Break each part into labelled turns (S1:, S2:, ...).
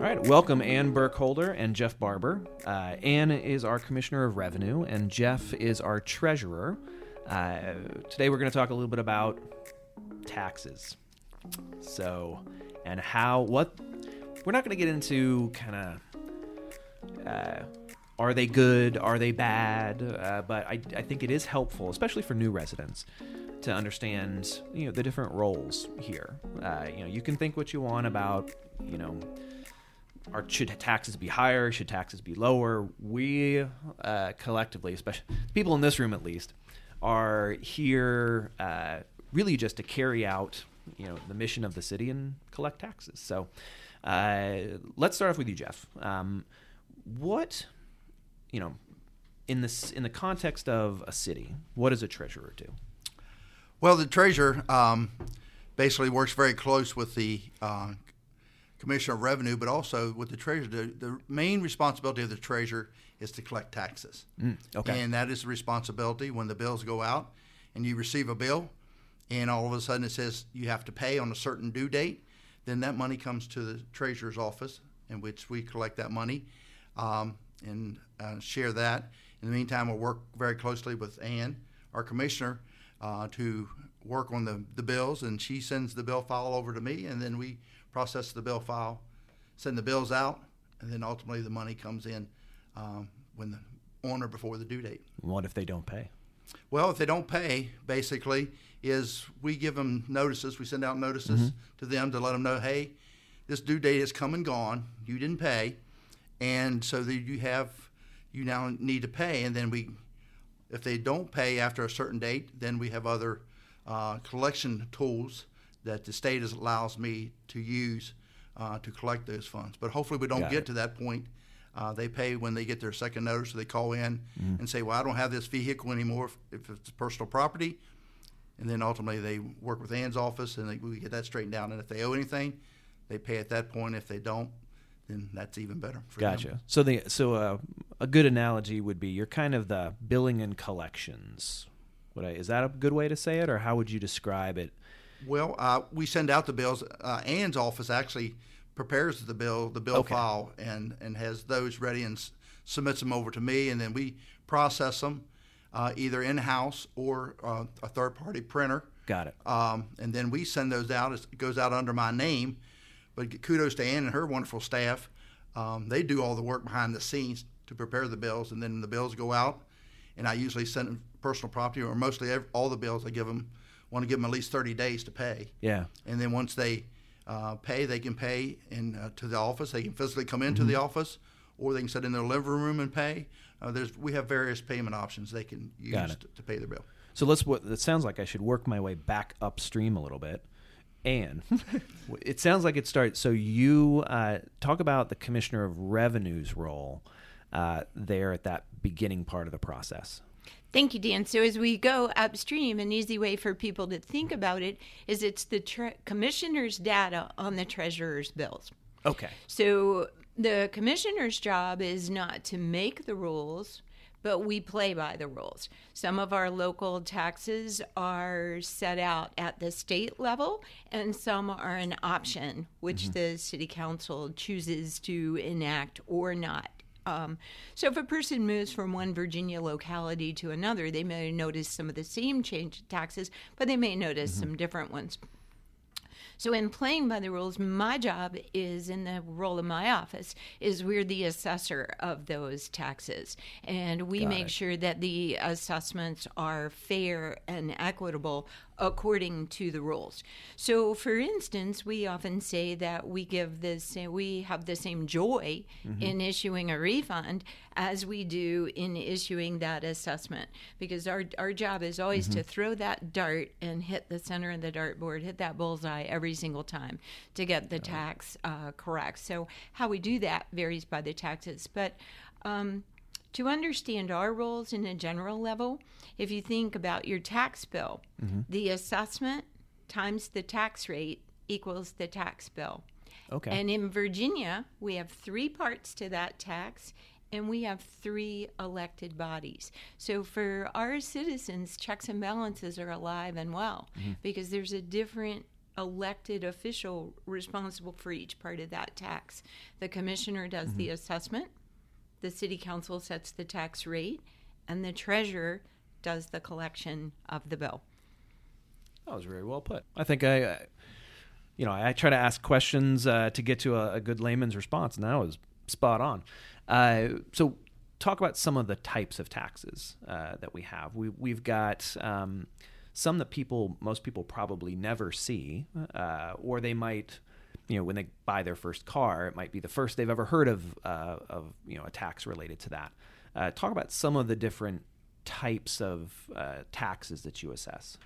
S1: All right, welcome Ann Burkholder and Jeff Barbour. Uh, Ann is our Commissioner of Revenue, and Jeff is our Treasurer. Uh, today we're going to talk a little bit about taxes. So, and how, what, we're not going to get into kind of, uh, are they good, are they bad, uh, but I, I think it is helpful, especially for new residents, to understand, you know, the different roles here. Uh, you know, you can think what you want about, you know, are should taxes be higher? Should taxes be lower? We uh, collectively, especially people in this room at least, are here uh, really just to carry out you know the mission of the city and collect taxes. So uh, let's start off with you, Jeff. Um, what you know in this in the context of a city, what does a treasurer do?
S2: Well, the treasurer um, basically works very close with the uh, Commissioner of Revenue, but also with the treasurer. The, the main responsibility of the treasurer is to collect taxes.
S1: Mm, okay.
S2: And that is the responsibility when the bills go out and you receive a bill and all of a sudden it says you have to pay on a certain due date, then that money comes to the treasurer's office in which we collect that money um, and uh, share that. In the meantime, we'll work very closely with Ann, our commissioner, uh, to work on the, the bills, and she sends the bill file over to me, and then we process the bill file, send the bills out, and then ultimately the money comes in um, when the on or before the due date.
S1: What if they don't pay?
S2: Well, if they don't pay, basically, is we give them notices. We send out notices mm-hmm. to them to let them know, hey, this due date has come and gone. You didn't pay, and so that you have, you now need to pay. And then we, if they don't pay after a certain date, then we have other uh, collection tools that the state allows me to use uh, to collect those funds. But hopefully, we don't
S1: Got
S2: get
S1: it.
S2: to that point. Uh, they pay when they get their second notice, so they call in
S1: Mm-hmm.
S2: and say, "Well, I don't have this vehicle anymore if, if it's personal property." And then ultimately, they work with Ann's office, and they, we get that straightened out. And if they owe anything, they pay at that point. If they don't, then that's even better. For them.
S1: Gotcha. So the so uh, a good analogy would be you're kind of the billing and collections. What I, is that a good way to say it, or how would you describe it?
S2: Well, uh, we send out the bills. Uh, Ann's office actually prepares the bill, the bill
S1: Okay.
S2: file, and and has those ready and s- submits them over to me, and then we process them uh, either in house or uh, a third party printer.
S1: Got it.
S2: Um, and then we send those out. It goes out under my name. But kudos to Ann and her wonderful staff. Um, they do all the work behind the scenes to prepare the bills, and then the bills go out. And I usually send them personal property, or mostly ev all the bills. I give them want to give them at least 30 days to pay.
S1: Yeah.
S2: And then once they uh, pay, they can pay in uh, to the office. They can physically come into the office, or they can sit in their living room and pay. Uh, there's we have various payment options they can use to, to pay their bill.
S1: So let's. What it sounds like I should work my way back upstream a little bit. And it sounds like it starts. So you uh, talk about the commissioner of revenue's role uh, there at that beginning part of the process.
S3: Thank you, Dan. So as we go upstream, an easy way for people to think about it is it's the tre- commissioner's data on the treasurer's bills.
S1: Okay.
S3: So the commissioner's job is not to make the rules, but we play by the rules. Some of our local taxes are set out at the state level, and some are an option, which mm-hmm. the city council chooses to enact or not. Um, so if a person moves from one Virginia locality to another, they may notice some of the same change taxes, but they may notice some different ones. So in playing by the rules, my job is in the role of my office is we're the assessor of those taxes, and we
S1: Got
S3: make
S1: it.
S3: sure that the assessments are fair and equitable according to the rules. So, for instance, we often say that we give this, we have the same joy in issuing a refund as we do in issuing that assessment, because our our job is always to throw that dart and hit the center of the dartboard, hit that bullseye every single time to get the tax uh, correct. So, how we do that varies by the taxes, but. Um, to understand our roles in a general level, if you think about your tax bill, mm-hmm. the assessment times the tax rate equals the tax bill.
S1: Okay.
S3: And in Virginia, we have three parts to that tax, and we have three elected bodies. So for our citizens, checks and balances are alive and well mm-hmm. because there's a different elected official responsible for each part of that tax. The commissioner does the mm-hmm. assessment, the city council sets the tax rate, and the treasurer does the collection of the bill.
S1: That was very well put. I think I, uh, you know, I try to ask questions uh, to get to a, a, good layman's response, and that was spot on. Uh, so, talk about some of the types of taxes uh, that we have. We we've got. Um, some that people, most people probably never see, uh, or they might, you know, when they buy their first car, it might be the first they've ever heard of, uh, of you know, a tax related to that. Uh, talk about some of the different types of uh, taxes that you assess.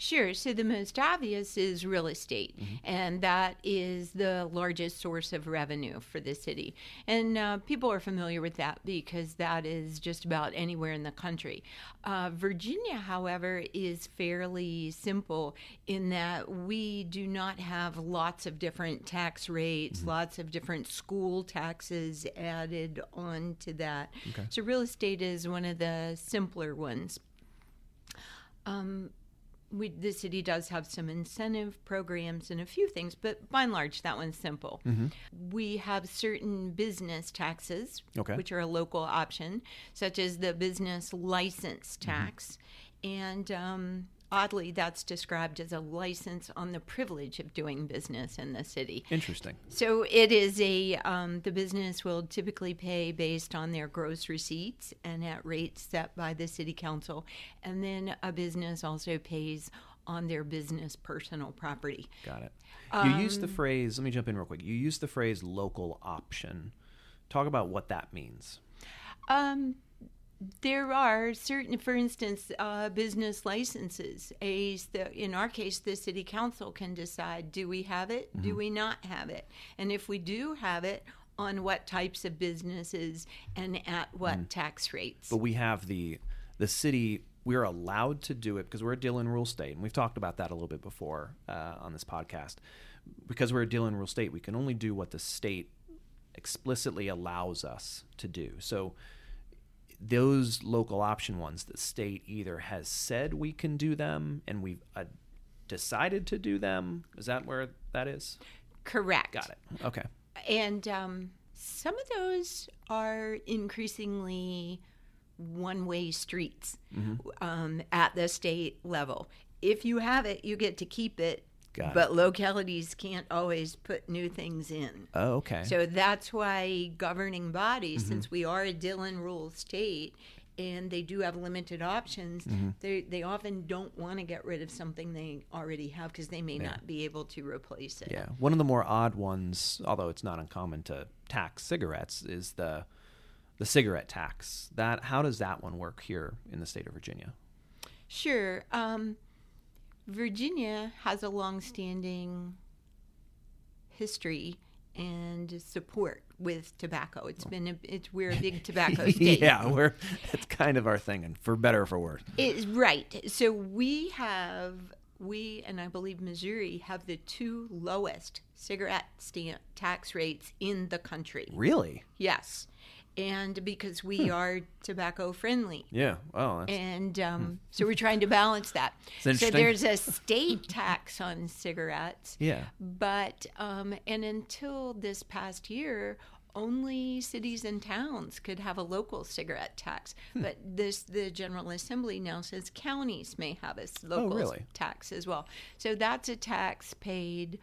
S3: Sure. So the most obvious is real estate, mm-hmm. and that is the largest source of revenue for the city. And uh, people are familiar with that because that is just about anywhere in the country. Uh, Virginia, however, is fairly simple in that we do not have lots of different tax rates, mm-hmm. lots of different school taxes added on to that. Okay. So real estate is one of the simpler ones. Um, we, the city does have some incentive programs and a few things, but by and large, that one's simple. Mm-hmm. We have certain business taxes, okay. which are a local option, such as the business license mm-hmm. tax. Mm-hmm. And um, oddly, that's described as a license on the privilege of doing business in the city.
S1: Interesting.
S3: So it is a um, the business will typically pay based on their gross receipts and at rates set by the city council, and then a business also pays on their business personal property.
S1: Got it. You um, use the phrase. Let me jump in real quick. You use the phrase local option. Talk about what that means.
S3: Um, there are certain, for instance, uh, business licenses. A, the, in our case, the city council can decide: do we have it? Mm-hmm. Do we not have it? And if we do have it, on what types of businesses and at what mm. tax rates?
S1: But we have the the city. We're allowed to do it because we're a Dillon rule state, and we've talked about that a little bit before uh, on this podcast. Because we're a Dillon rule state, we can only do what the state explicitly allows us to do. So those local option ones, the state either has said we can do them and we've uh, decided to do them. Is that where that is?
S3: Correct.
S1: Got it. Okay.
S3: And um, some of those are increasingly one way streets mm-hmm. um, at the state level. If you have it, you get to keep it. Got but it. localities can't always put new things in.
S1: Oh, okay.
S3: So that's why governing bodies, mm-hmm. since we are a Dillon rule state, and they do have limited options, mm-hmm. they they often don't want to get rid of something they already have because they may yeah. not be able to replace it.
S1: Yeah, one of the more odd ones, although it's not uncommon to tax cigarettes, is the the cigarette tax. That how does that one work here in the state of Virginia?
S3: Sure. Um, Virginia has a long-standing history and support with tobacco. It's oh. been a, it's we're a big tobacco state.
S1: yeah, we're it's kind of our thing, and for better or for worse.
S3: It's right. So we have we and I believe Missouri have the two lowest cigarette stamp tax rates in the country.
S1: Really?
S3: Yes and because we hmm. are tobacco friendly.
S1: Yeah. Oh.
S3: and um, hmm. so we're trying to balance that. So there's a state tax on cigarettes.
S1: Yeah.
S3: But um, and until this past year, only cities and towns could have a local cigarette tax. Hmm. But this the General Assembly now says counties may have a oh, local oh, really? tax as well. So that's a tax paid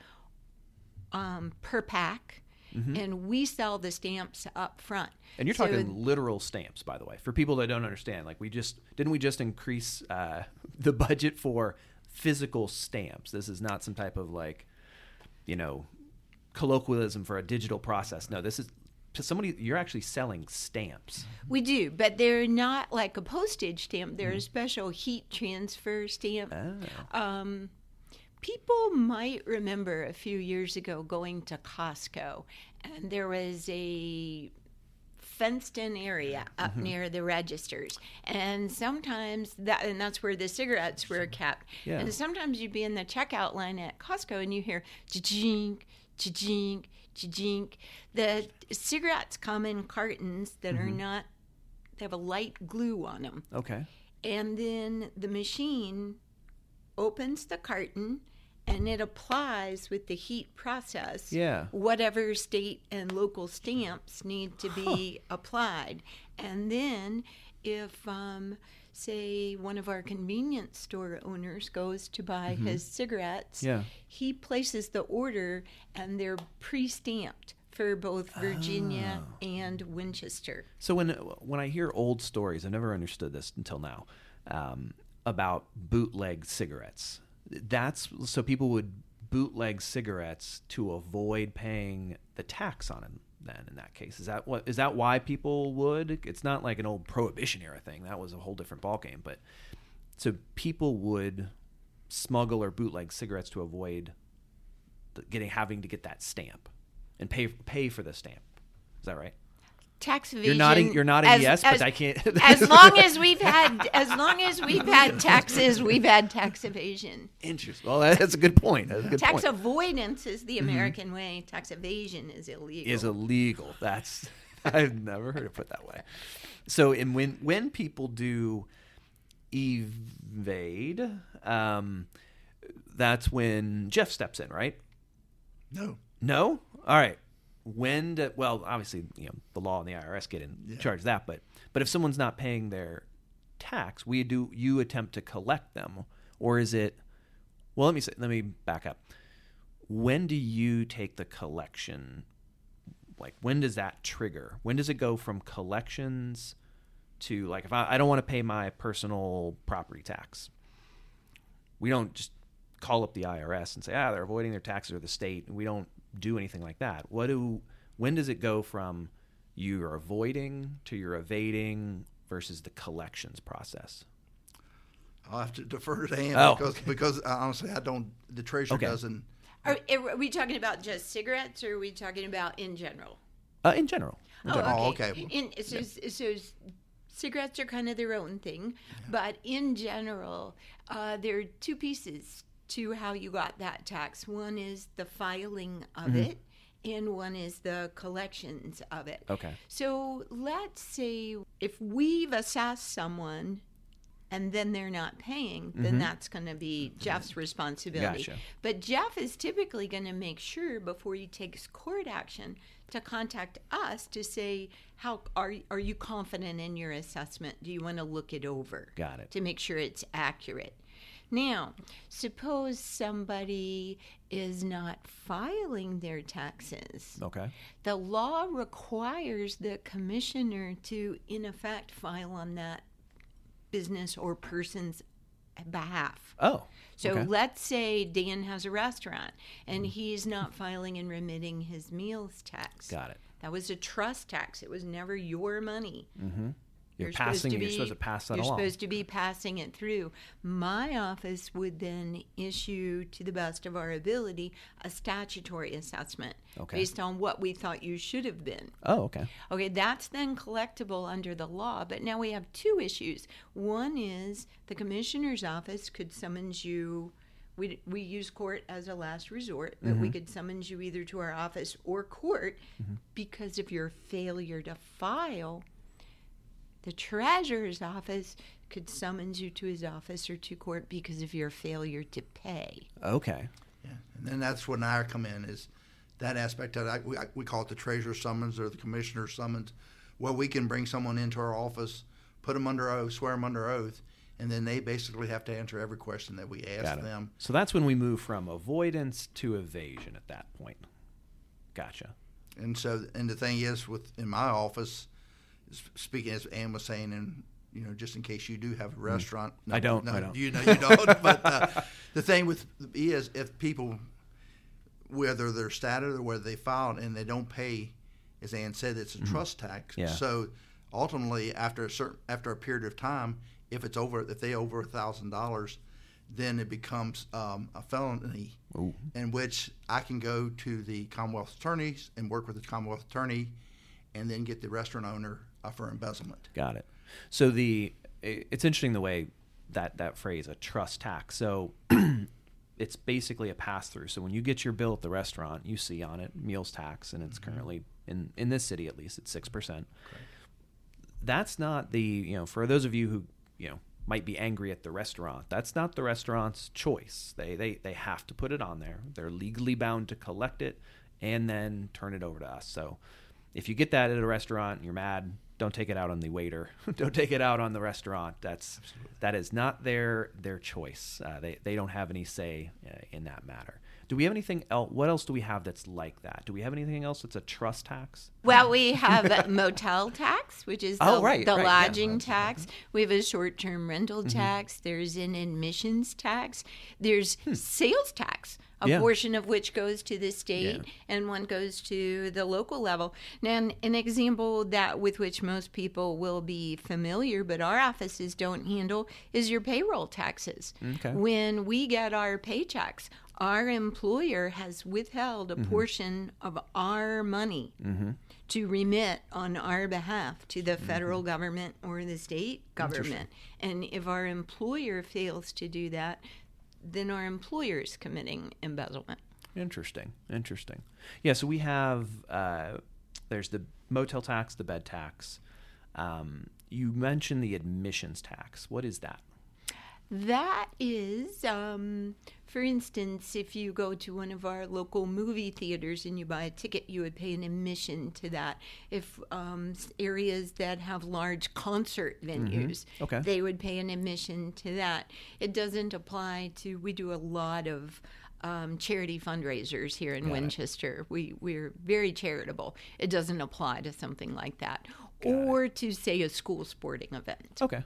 S3: um, per pack mm-hmm. and we sell the stamps up front.
S1: And you're so, talking literal stamps, by the way, for people that don't understand. Like we just didn't we just increase uh, the budget for physical stamps? This is not some type of like, you know, colloquialism for a digital process. No, this is to somebody you're actually selling stamps.
S3: We do, but they're not like a postage stamp. They're mm. a special heat transfer stamp. Oh. Um, people might remember a few years ago going to Costco, and there was a fenced in area up mm-hmm. near the registers and sometimes that and that's where the cigarettes were kept yeah. and sometimes you'd be in the checkout line at costco and you hear jink jink jink the cigarettes come in cartons that mm-hmm. are not they have a light glue on them
S1: okay
S3: and then the machine opens the carton and it applies with the heat process.
S1: Yeah.
S3: Whatever state and local stamps need to be applied. And then if, um, say, one of our convenience store owners goes to buy his cigarettes,
S1: Mm-hmm. Yeah.
S3: he places the order and they're pre stamped for both Virginia
S1: Ah.
S3: and Winchester.
S1: So when when I hear old stories, I've never understood this until now um, about bootleg cigarettes. That's so people would bootleg cigarettes to avoid paying the tax on them. Then in that case, is that what is that why people would? It's not like an old prohibition era thing. That was a whole different ballgame. But so people would smuggle or bootleg cigarettes to avoid getting having to get that stamp and pay pay for the stamp. Is that right?
S3: Tax evasion.
S1: You're nodding. You're nodding
S3: as-
S1: yes,
S3: as-
S1: but I can't.
S3: as long as we've had, as long as we've had taxes, we've had tax evasion.
S1: Interesting. Well, that's a good point. That's a good
S3: Tax
S1: point. Mm-hmm.
S3: avoidance is the American way. Tax evasion is illegal.
S1: Is illegal. That's I've never heard it put that way. So, and when when people do evade, um, that's when Jeff steps in, right?
S2: No.
S1: No. All right. When? Do, well, obviously, you know, the law and the IRS get in
S2: Yeah.
S1: charge of that. But but if someone's not paying their tax, we do you attempt to collect them, or is it? Well, let me say, let me back up. When do you take the collection? Like, when does that trigger? When does it go from collections to like if I, I don't want to pay my personal property tax? We don't just call up the IRS and say, ah, they're avoiding their taxes or the state. And we don't do anything like that. What do? When does it go from you're avoiding to you're evading versus the collections process?
S2: I'll have to defer to Ann
S1: Oh.
S2: because because uh, honestly I don't. The treasurer
S1: Okay.
S2: doesn't.
S3: Are, are we talking about just cigarettes, or are we talking about in general?
S1: Uh, in general. In
S3: Oh,
S1: general.
S2: Oh, okay.
S3: In, so, so s- cigarettes are kind of their own thing, but in general, uh, there are two pieces to how you got that tax. One is the filing of
S1: Mm-hmm.
S3: it, and one is the collections of it.
S1: Okay.
S3: So let's say if we've assessed someone and then they're not paying, then that's going to be Jeff's responsibility.
S1: Mm-hmm. Gotcha.
S3: But Jeff is typically going to make sure before he takes court action to contact us to say, "How are are you confident in your assessment? Do you want to look it over?"
S1: Got it.
S3: To make sure it's accurate. Now, suppose somebody is not filing their taxes
S1: Okay.
S3: the law requires the commissioner to, in effect, file on that business or person's behalf.
S1: Oh.
S3: So
S1: okay.
S3: let's say Dan has a restaurant and mm-hmm. he's not filing and remitting his meals tax.
S1: Got it.
S3: That was a trust tax. It was never your money. Mm-hmm.
S1: You're, passing. You're supposed to pass that
S3: you're
S1: along.
S3: supposed to be passing it through. My office would then issue, to the best of our ability, a statutory assessment
S1: Okay.
S3: based on what we thought you should have been.
S1: oh, okay.
S3: Okay, that's then collectible under the law. But now we have two issues. One is the commissioner's office could summons you. We, we use court as a last resort, but
S1: Mm-hmm.
S3: we could summons you either to our office or court because of your failure to file. The treasurer's office could summons you to his office or to court because of your failure to pay.
S1: Okay.
S2: Yeah, and then that's when I come in is that aspect of it. We, we call it the treasurer summons or the commissioner summons, where we can bring someone into our office, put them under oath, swear them under oath, and then they basically have to answer every question that we ask them.
S1: So that's when we move from avoidance to evasion at that point. Gotcha.
S2: And so, and the thing is, with in my office, s- speaking as Ann was saying, and you know, just in case you do have a restaurant,
S1: Mm. I don't,
S2: No,
S1: I don't.
S2: You know, you don't. but uh, the thing with is, if people, whether they're started or whether they filed and they don't pay, as Ann said, it's a trust tax.
S1: Yeah.
S2: So ultimately, after a certain after a period of time, if it's over, if they over a thousand dollars, then it becomes um, a felony
S1: Ooh.
S2: in which I can go to the Commonwealth attorneys and work with the Commonwealth attorney, and then get the restaurant owner Uh, for embezzlement.
S1: Got it. So the it's interesting the way that that phrase a trust tax. So it's basically a pass through. So when you get your bill at the restaurant, you see on it meals tax, and it's mm-hmm. currently in in this city at least it's six percent. That's not the you know for those of you who you know might be angry at the restaurant. That's not the restaurant's choice. They they they have to put it on there. They're legally bound to collect it and then turn it over to us. So if you get that at a restaurant and you're mad, don't take it out on the waiter. don't take it out on the restaurant. That's that is not their their choice. Uh, they they don't have any say uh, in that matter. Do we have anything else? What else do we have that's like that? Do we have anything else that's a trust tax?
S3: Well, we have motel tax, which is the,
S1: Oh, right,
S3: the
S1: right,
S3: lodging
S1: lodging,
S3: tax. We have a short term rental tax. There's an admissions tax. There's sales tax, a
S1: Yeah.
S3: portion of which goes to the state
S1: Yeah.
S3: and one goes to the local level. Now, an, an example that with which most people will be familiar, but our offices don't handle, is your payroll taxes.
S1: Okay.
S3: When we get our paychecks, our employer has withheld a mm-hmm. portion of our money mm-hmm. to remit on our behalf to the mm-hmm. federal government or the state government. And if our employer fails to do that, then our employer is committing embezzlement.
S1: Interesting. Interesting. Yeah. So we have uh, there's the motel tax, the bed tax. Um, you mentioned the admissions tax. What is that?
S3: That is, um, for instance, if you go to one of our local movie theaters and you buy a ticket, you would pay an admission to that. If um, areas that have large concert venues,
S1: Okay.
S3: they would pay an admission to that. It doesn't apply to, we do a lot of um, charity fundraisers here in
S1: Got it.
S3: Winchester. We, we're very charitable. It doesn't apply to something like that. or to, say, a school sporting event.
S1: Okay,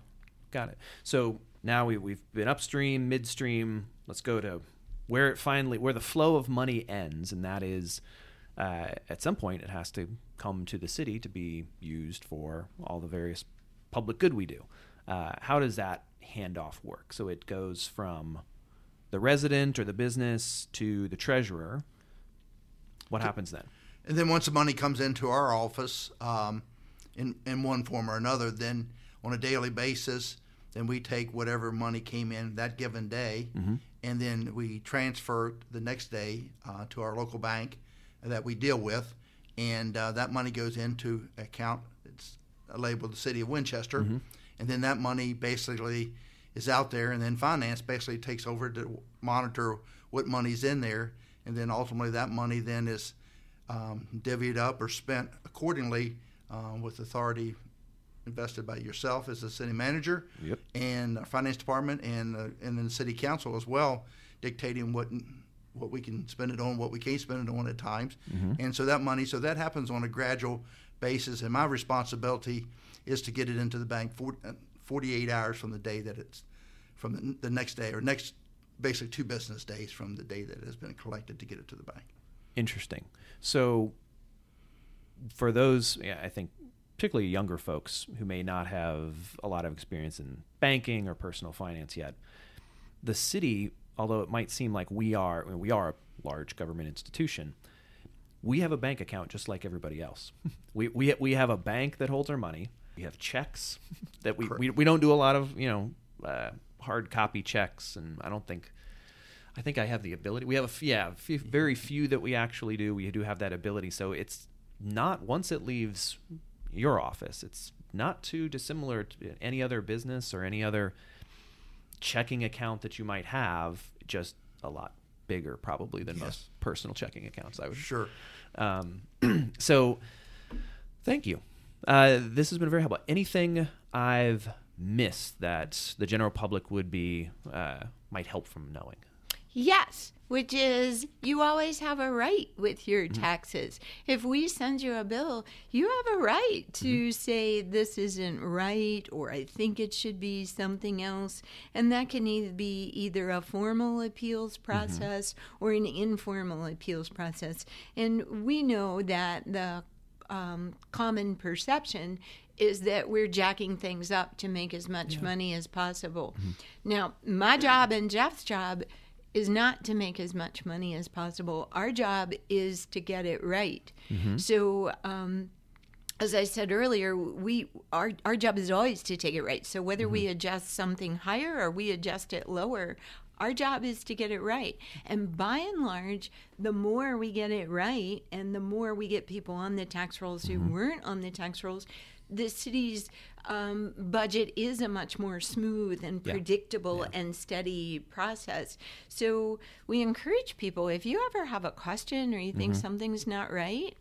S1: got it. So now we, we've been upstream, midstream. Let's go to where it finally, where the flow of money ends, and that is uh, at some point it has to come to the city to be used for all the various public good we do. Uh, how does that handoff work? So it goes from the resident or the business to the treasurer. What happens then?
S2: And then once the money comes into our office um, in, in one form or another, then on a daily basis, then we take whatever money came in that given day, and then we transfer the next day uh, to our local bank that we deal with, and uh, that money goes into account. It's labeled the City of Winchester, and then that money basically is out there, and then finance basically takes over to monitor what money's in there, and then ultimately that money then is um, divvied up or spent accordingly um, with authority invested by yourself as the city manager
S1: Yep.
S2: and our finance department and uh, and then the city council as well, dictating what what we can spend it on, what we can't spend it on at times, and so that money, so that happens on a gradual basis. And my responsibility is to get it into the bank for, uh, 48 hours from the day that it's from the, the next day or next basically two business days from the day that it has been collected to get it to the bank.
S1: Interesting. So, for those, yeah, I think particularly younger folks who may not have a lot of experience in banking or personal finance yet, the city, although it might seem like we are, I mean, we are a large government institution, we have a bank account just like everybody else. we, we, we have a bank that holds our money. We have checks that we, we, we don't do a lot of, you know, uh, hard copy checks. And I don't think, I think I have the ability. We have a yeah, few, very few that we actually do. We do have that ability. So it's not once it leaves your office, it's not too dissimilar to any other business or any other checking account that you might have. Just a lot bigger, probably than
S2: Yes.
S1: most personal checking accounts. I would
S2: Sure.
S1: um, so, thank you. Uh, this has been very helpful. Anything I've missed that the general public would be uh, might help from knowing?
S3: Yes, which is you always have a right with your mm-hmm. taxes. If we send you a bill, you have a right to mm-hmm. say this isn't right or I think it should be something else. And that can either be either a formal appeals mm-hmm. process or an informal appeals process. And we know that the um, common perception is that we're jacking things up to make as much money as possible. Now, my job and Jeff's job is not to make as much money as possible. Our job is to get it right. Mm-hmm. So, um, as I said earlier, we our our job is always to take it right. So whether we mm-hmm. adjust something higher or we adjust it lower, our job is to get it right. And by and large, the more we get it right and the more we get people on the tax rolls who mm-hmm. weren't on the tax rolls, the city's um, budget is a much more smooth and
S1: Yeah.
S3: predictable and steady process. So we encourage people if you ever have a question or you think
S1: Mm-hmm.
S3: something's not right,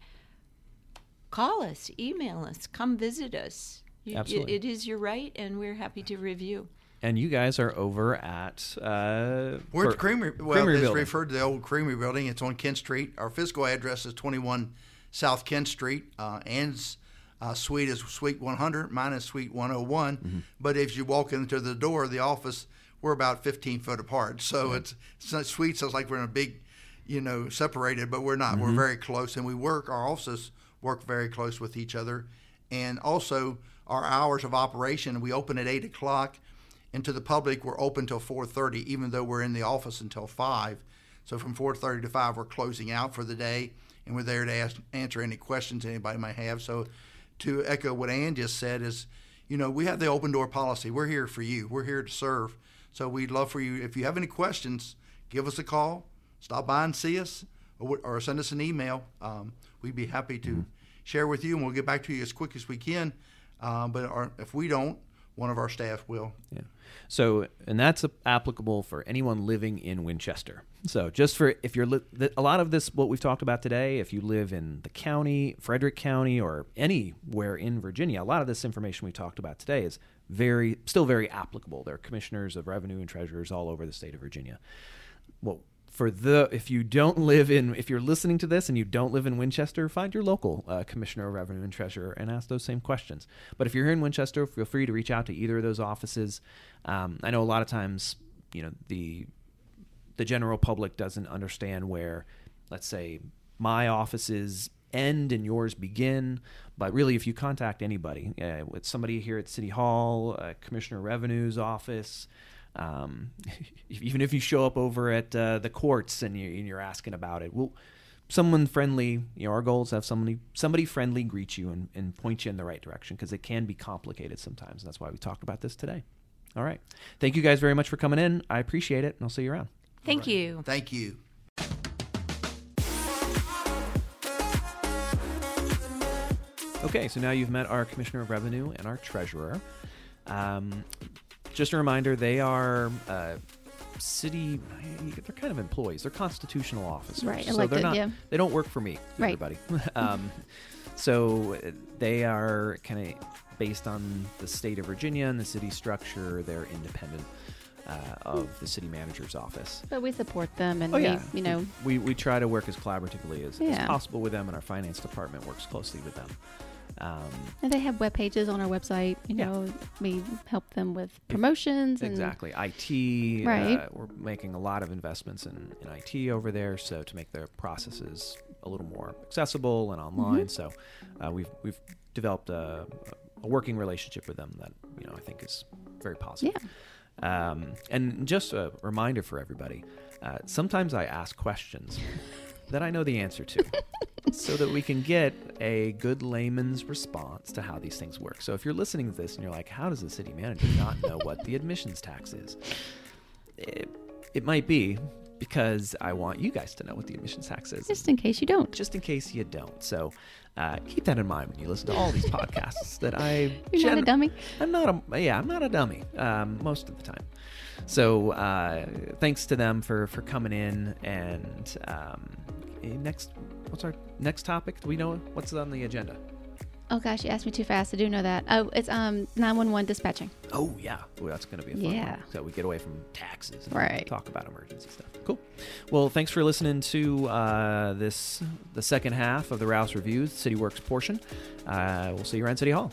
S3: call us, email us, come visit us. You-
S1: Absolutely.
S3: It is your right, and we're happy to review.
S1: And you guys are over at uh,
S2: We're at the Creamery. Well,
S1: Creamery
S2: it's
S1: Building.
S2: referred to the old Creamery Building. It's on Kent Street. Our physical address is 21 South Kent Street. Uh, Ann's uh, suite is Suite 100. Mine is Suite 101.
S1: Mm-hmm.
S2: But if you walk into the door of the office, we're about 15 foot apart. So it's, it's not suites. It's like we're in a big, you know, separated, but we're not.
S1: Mm-hmm.
S2: We're very close, and we work. Our offices work very close with each other, and also our hours of operation. We open at eight o'clock and to the public we're open till 4.30 even though we're in the office until 5 so from 4.30 to 5 we're closing out for the day and we're there to ask, answer any questions anybody might have so to echo what ann just said is you know we have the open door policy. We're here for you. We're here to serve. So we'd love for you if you have any questions give us a call. Stop by and see us or, or send us an email. Um, we'd be happy to share with you and we'll get back to you as quick as we can. Uh, but our, if we don't one of our staff will
S1: Yeah. So, and that's applicable for anyone living in Winchester. So, just for if you're li- a lot of this, what we've talked about today, if you live in the county, Frederick County, or anywhere in Virginia, a lot of this information we talked about today is very, still very applicable. There are commissioners of revenue and treasurers all over the state of Virginia. Well, for the if you don't live in if you're listening to this and you don't live in Winchester, find your local uh, commissioner of revenue and treasurer and ask those same questions. But if you're here in Winchester, feel free to reach out to either of those offices. Um, I know a lot of times, you know, the the general public doesn't understand where, let's say, my offices end and yours begin. But really, if you contact anybody, uh, with somebody here at City Hall, uh, Commissioner Revenue's office, um, even if you show up over at uh, the courts and, you, and you're asking about it, well, someone friendly. You know, our goal is to have somebody somebody friendly greet you and, and point you in the right direction because it can be complicated sometimes. And that's why we talked about this today. All right, thank you guys very much for coming in. I appreciate it, and I'll see you around.
S3: Thank you.
S2: thank you
S1: Okay, so now you've met our Commissioner of Revenue and our Treasurer. Um, just a reminder, they are uh, city. They're kind of employees. They're constitutional officers.
S4: Right,
S1: So
S4: elected,
S1: they're not.
S4: yeah.
S1: They don't work for me.
S4: Right.
S1: Everybody. um, so uh, they are kind of based on the state of Virginia and the city structure. They're independent uh, of the city manager's office.
S4: But we support them, and
S1: Oh yeah,
S4: we, you know,
S1: we, we try to work as collaboratively as, as possible with them, and our finance department works closely with them. Um,
S4: and they have web pages on our website. You
S1: Yeah.
S4: know, we help them with promotions and
S1: Exactly. IT.
S4: Right.
S1: Uh, we're making a lot of investments in, in IT over there, so to make their processes a little more accessible and online.
S4: Mhm.
S1: So uh, we've we've developed a, a working relationship with them that you know I think is very positive. Um, and just a reminder for everybody: uh, sometimes I ask questions that I know the answer to. so that we can get a good layman's response to how these things work. So if you're listening to this and you're like, how does the city manager not know what the admissions tax is? It, it might be because I want you guys to know what the admissions tax is.
S4: just in case you don't.
S1: just in case you don't. So uh, keep that in mind when you listen to all these podcasts that I
S4: You're not a dummy.
S1: I'm not a yeah, I'm not a dummy um, most of the time. So uh, thanks to them for for coming in and um, eh, next what's our next topic? Do we know what's on the agenda?
S4: Oh gosh, you asked me too fast. I do know that. Oh, it's um 911 dispatching.
S1: Oh yeah, Ooh, that's going to be a fun
S4: Yeah.
S1: one. So we get away from taxes, and
S4: Right.
S1: Talk about emergency stuff. Cool. Well, thanks for listening to uh, this the second half of the Rouse Reviews City Works portion. Uh, we'll see you around City Hall.